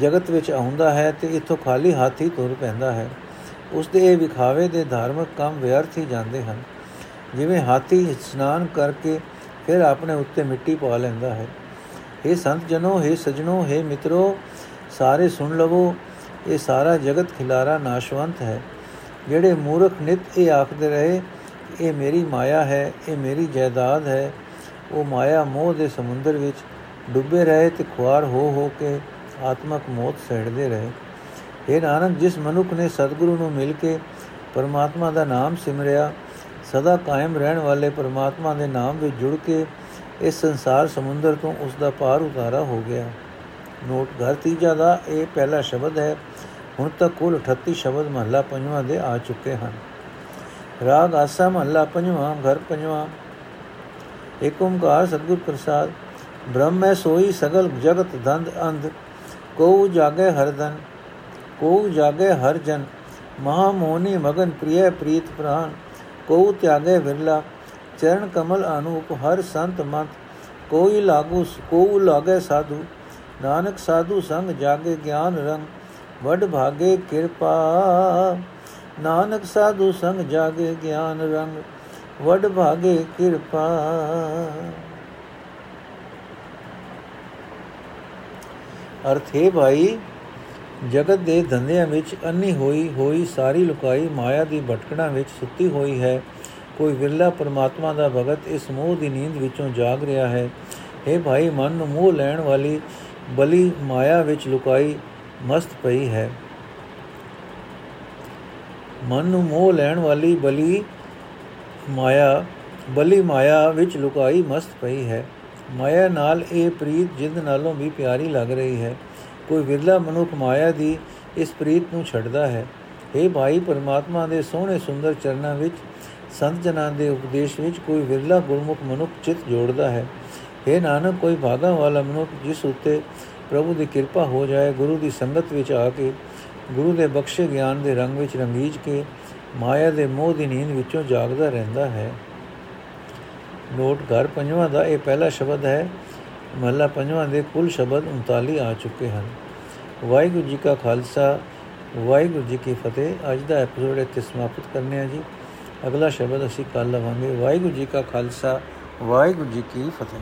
ਜਗਤ ਵਿੱਚ ਆਉਂਦਾ ਹੈ ਤੇ ਇਥੋਂ ਖਾਲੀ ਹੱਥ ਹੀ ਤੁਰ ਪੈਂਦਾ ਹੈ। ਉਸ ਦੇ ਇਹ ਵਿਖਾਵੇ ਦੇ ਧਾਰਮਿਕ ਕੰਮ ਵਿਅਰਥ ਹੀ ਜਾਂਦੇ ਹਨ ਜਿਵੇਂ ਹਾਥੀ ਇਸ਼ਨਾਨ ਕਰਕੇ ਫਿਰ ਆਪਣੇ ਉੱਤੇ ਮਿੱਟੀ ਪਾ ਲੈਂਦਾ ਹੈ हे ਸੰਤ ਜਨੋ हे ਸਜਣੋ हे ਮਿੱਤਰੋ ਸਾਰੇ ਸੁਣ ਲਵੋ ਇਹ ਸਾਰਾ ਜਗਤ ਖਿਲਾਰਾ ਨਾਸ਼ਵੰਤ ਹੈ ਜਿਹੜੇ ਮੂਰਖ ਨਿਤ ਇਹ ਆਖਦੇ ਰਹੇ ਇਹ ਮੇਰੀ ਮਾਇਆ ਹੈ ਇਹ ਮੇਰੀ ਜਾਇਦਾਦ ਹੈ ਉਹ ਮਾਇਆ ਮੋਹ ਦੇ ਸਮੁੰਦਰ ਵਿੱਚ ਡੁੱਬੇ ਰਹੇ ਤੇ ਖੁਆਰ ਹੋ ਹੋ ਕੇ ਆਤਮਕ ਮੌਤ ਸਹਿੜਦੇ ਰਹੇ ਇਹ ਨਾਨਕ, ਜਿਸ ਮਨੁੱਖ ਨੇ ਸਤਿਗੁਰੂ ਨੂੰ ਮਿਲ ਕੇ ਪਰਮਾਤਮਾ ਦਾ ਨਾਮ ਸਿਮਰਿਆ, ਸਦਾ ਕਾਇਮ ਰਹਿਣ ਵਾਲੇ ਪਰਮਾਤਮਾ ਦੇ ਨਾਮ ਵਿੱਚ ਜੁੜ ਕੇ ਇਸ ਸੰਸਾਰ ਸਮੁੰਦਰ ਤੋਂ ਉਸ ਦਾ ਪਾਰ ਉਤਾਰਾ ਹੋ ਗਿਆ। ਨੋਟ, ਘਰ ਤੀਜਾ ਦਾ ਇਹ ਪਹਿਲਾ ਸ਼ਬਦ ਹੈ। ਹੁਣ ਤੱਕ ਕੁੱਲ 38 ਸ਼ਬਦ ਮਹੱਲਾ ਪੰਜਵਾਂ ਦੇ ਆ ਚੁੱਕੇ ਹਨ। ਰਾਗ ਆਸਾ ਮਹੱਲਾ ਪੰਜਵਾਂ, ਘਰ ਪੰਜਵਾਂ। ਏਕ ਓੰਕਾਰ ਸਤਿਗੁਰ ਪ੍ਰਸਾਦ, ਬ੍ਰਹਮ ਹੈ ਸੋਈ ਸਗਲ ਜਗਤ ਦੰਦ ਅੰਧ ਕੋ ਜਾਗੇ ਹਰਦਨ। ਕੋ ਜਾਗੇ ਹਰ ਜਨ ਮਹਾ ਮੋਹਨੀ ਮਗਨ ਪ੍ਰਿਯ ਪ੍ਰੀਤ ਪ੍ਰਾਨ ਕੋ ਤਿਆਗੇ ਵਿਰਲਾ, ਚਰਨ ਕਮਲ ਅਨੂਪ ਹਰ ਸੰਤ ਮਤ, ਕੋਈ ਲਾਗੂ ਕੋ ਲਾਗੇ ਸਾਧੂ, ਨਾਨਕ ਸਾਧੂ ਸੰਗ ਜਾਗੇ ਗਿਆਨ ਰੰਗ, ਵਡ ਭਾਗੇ ਕਿਰਪਾ, ਨਾਨਕ ਸਾਧੂ ਸੰਗ ਜਾਗੇ ਗਿਆਨ ਰੰਗ, ਵਡ ਭਾਗੇ ਕਿਰਪਾ। ਅਰਥੇ ਭਾਈ ਜਗਤ ਦੇ ਧੰਦਿਆਂ ਵਿੱਚ ਅੰਨੀ ਹੋਈ ਹੋਈ ਸਾਰੀ ਲੁਕਾਈ ਮਾਇਆ ਦੀ ਭਟਕਣਾ ਵਿੱਚ ਸੁੱਤੀ ਹੋਈ ਹੈ। ਕੋਈ ਵਿਰਲਾ ਪਰਮਾਤਮਾ ਦਾ ਭਗਤ ਇਸ ਮੋਹ ਦੀ ਨੀਂਦ ਵਿੱਚੋਂ ਜਾਗ ਰਿਹਾ ਹੈ। اے ਭਾਈ, ਮਨ ਨੂੰ ਮੋਹ ਲੈਣ ਵਾਲੀ ਬਲੀ ਮਾਇਆ ਵਿੱਚ ਲੁਕਾਈ ਮਸਤ ਪਈ ਹੈ। ਮਨ ਨੂੰ ਮੋਹ ਲੈਣ ਵਾਲੀ ਬਲੀ ਮਾਇਆ ਬਲੀ ਮਾਇਆ ਵਿੱਚ ਲੁਕਾਈ ਮਸਤ ਪਈ ਹੈ। ਮਾਇਆ ਨਾਲ ਇਹ ਪ੍ਰੀਤ ਜਿੰਦ ਨਾਲੋਂ ਵੀ ਪਿਆਰੀ ਲੱਗ ਰਹੀ ਹੈ। ਕੋਈ ਵਿਰਲਾ ਮਨੁੱਖ ਮਾਇਆ ਦੀ ਇਸ ਪ੍ਰੀਤ ਨੂੰ ਛੱਡਦਾ ਹੈ। हे ਭਾਈ, ਪਰਮਾਤਮਾ ਦੇ ਸੋਹਣੇ ਸੁੰਦਰ ਚਰਨਾਂ ਵਿੱਚ, ਸੰਤ ਜਨਾਂ ਦੇ ਉਪਦੇਸ਼ ਵਿੱਚ ਕੋਈ ਵਿਰਲਾ ਗੁਰਮੁਖ ਮਨੁੱਖ ਚਿਤ ਜੋੜਦਾ ਹੈ। हे ਨਾਨਕ, ਕੋਈ ਭਾਗਾ ਵਾਲਾ ਮਨੁੱਖ ਜਿਸ ਉੱਤੇ ਪ੍ਰਭੂ ਦੀ ਕਿਰਪਾ ਹੋ ਜਾਏ, ਗੁਰੂ ਦੀ ਸੰਗਤ ਵਿੱਚ ਆ ਕੇ, ਗੁਰੂ ਦੇ ਬਖਸ਼ੇ ਗਿਆਨ ਦੇ ਰੰਗ ਵਿੱਚ ਰੰਗੀਜ ਕੇ, ਮਾਇਆ ਦੇ ਮੋਹ ਦੀ ਨੀਂਦ ਵਿੱਚੋਂ ਜਾਗਦਾ ਰਹਿੰਦਾ ਹੈ। ਨੋਟ ਘਰ ਪੰਜਵਾਂ ਦਾ ਇਹ ਪਹਿਲਾ ਸ਼ਬਦ ਹੈ ਮਹਲਾ ਪੰਜਵਾਂ ਦੇ ਕੁੱਲ ਸ਼ਬਦ 39 ਆ ਚੁੱਕੇ ਹਨ। ਵਾਹਿਗੁਰੂ ਜੀ ਕਾ ਖਾਲਸਾ, ਵਾਹਿਗੁਰੂ ਜੀ ਕੀ ਫਤਿਹ। ਅੱਜ ਦਾ ਐਪੀਸੋਡ ਇੱਥੇ ਸਮਾਪਤ ਕਰਨੇ ਆ ਜੀ। ਅਗਲਾ ਸ਼ਬਦ ਅਸੀਂ ਕੱਲ ਲਵਾਂਗੇ। ਵਾਹਿਗੁਰੂ ਜੀ ਕਾ ਖਾਲਸਾ, ਵਾਹਿਗੁਰੂ ਜੀ ਕੀ ਫਤਿਹ।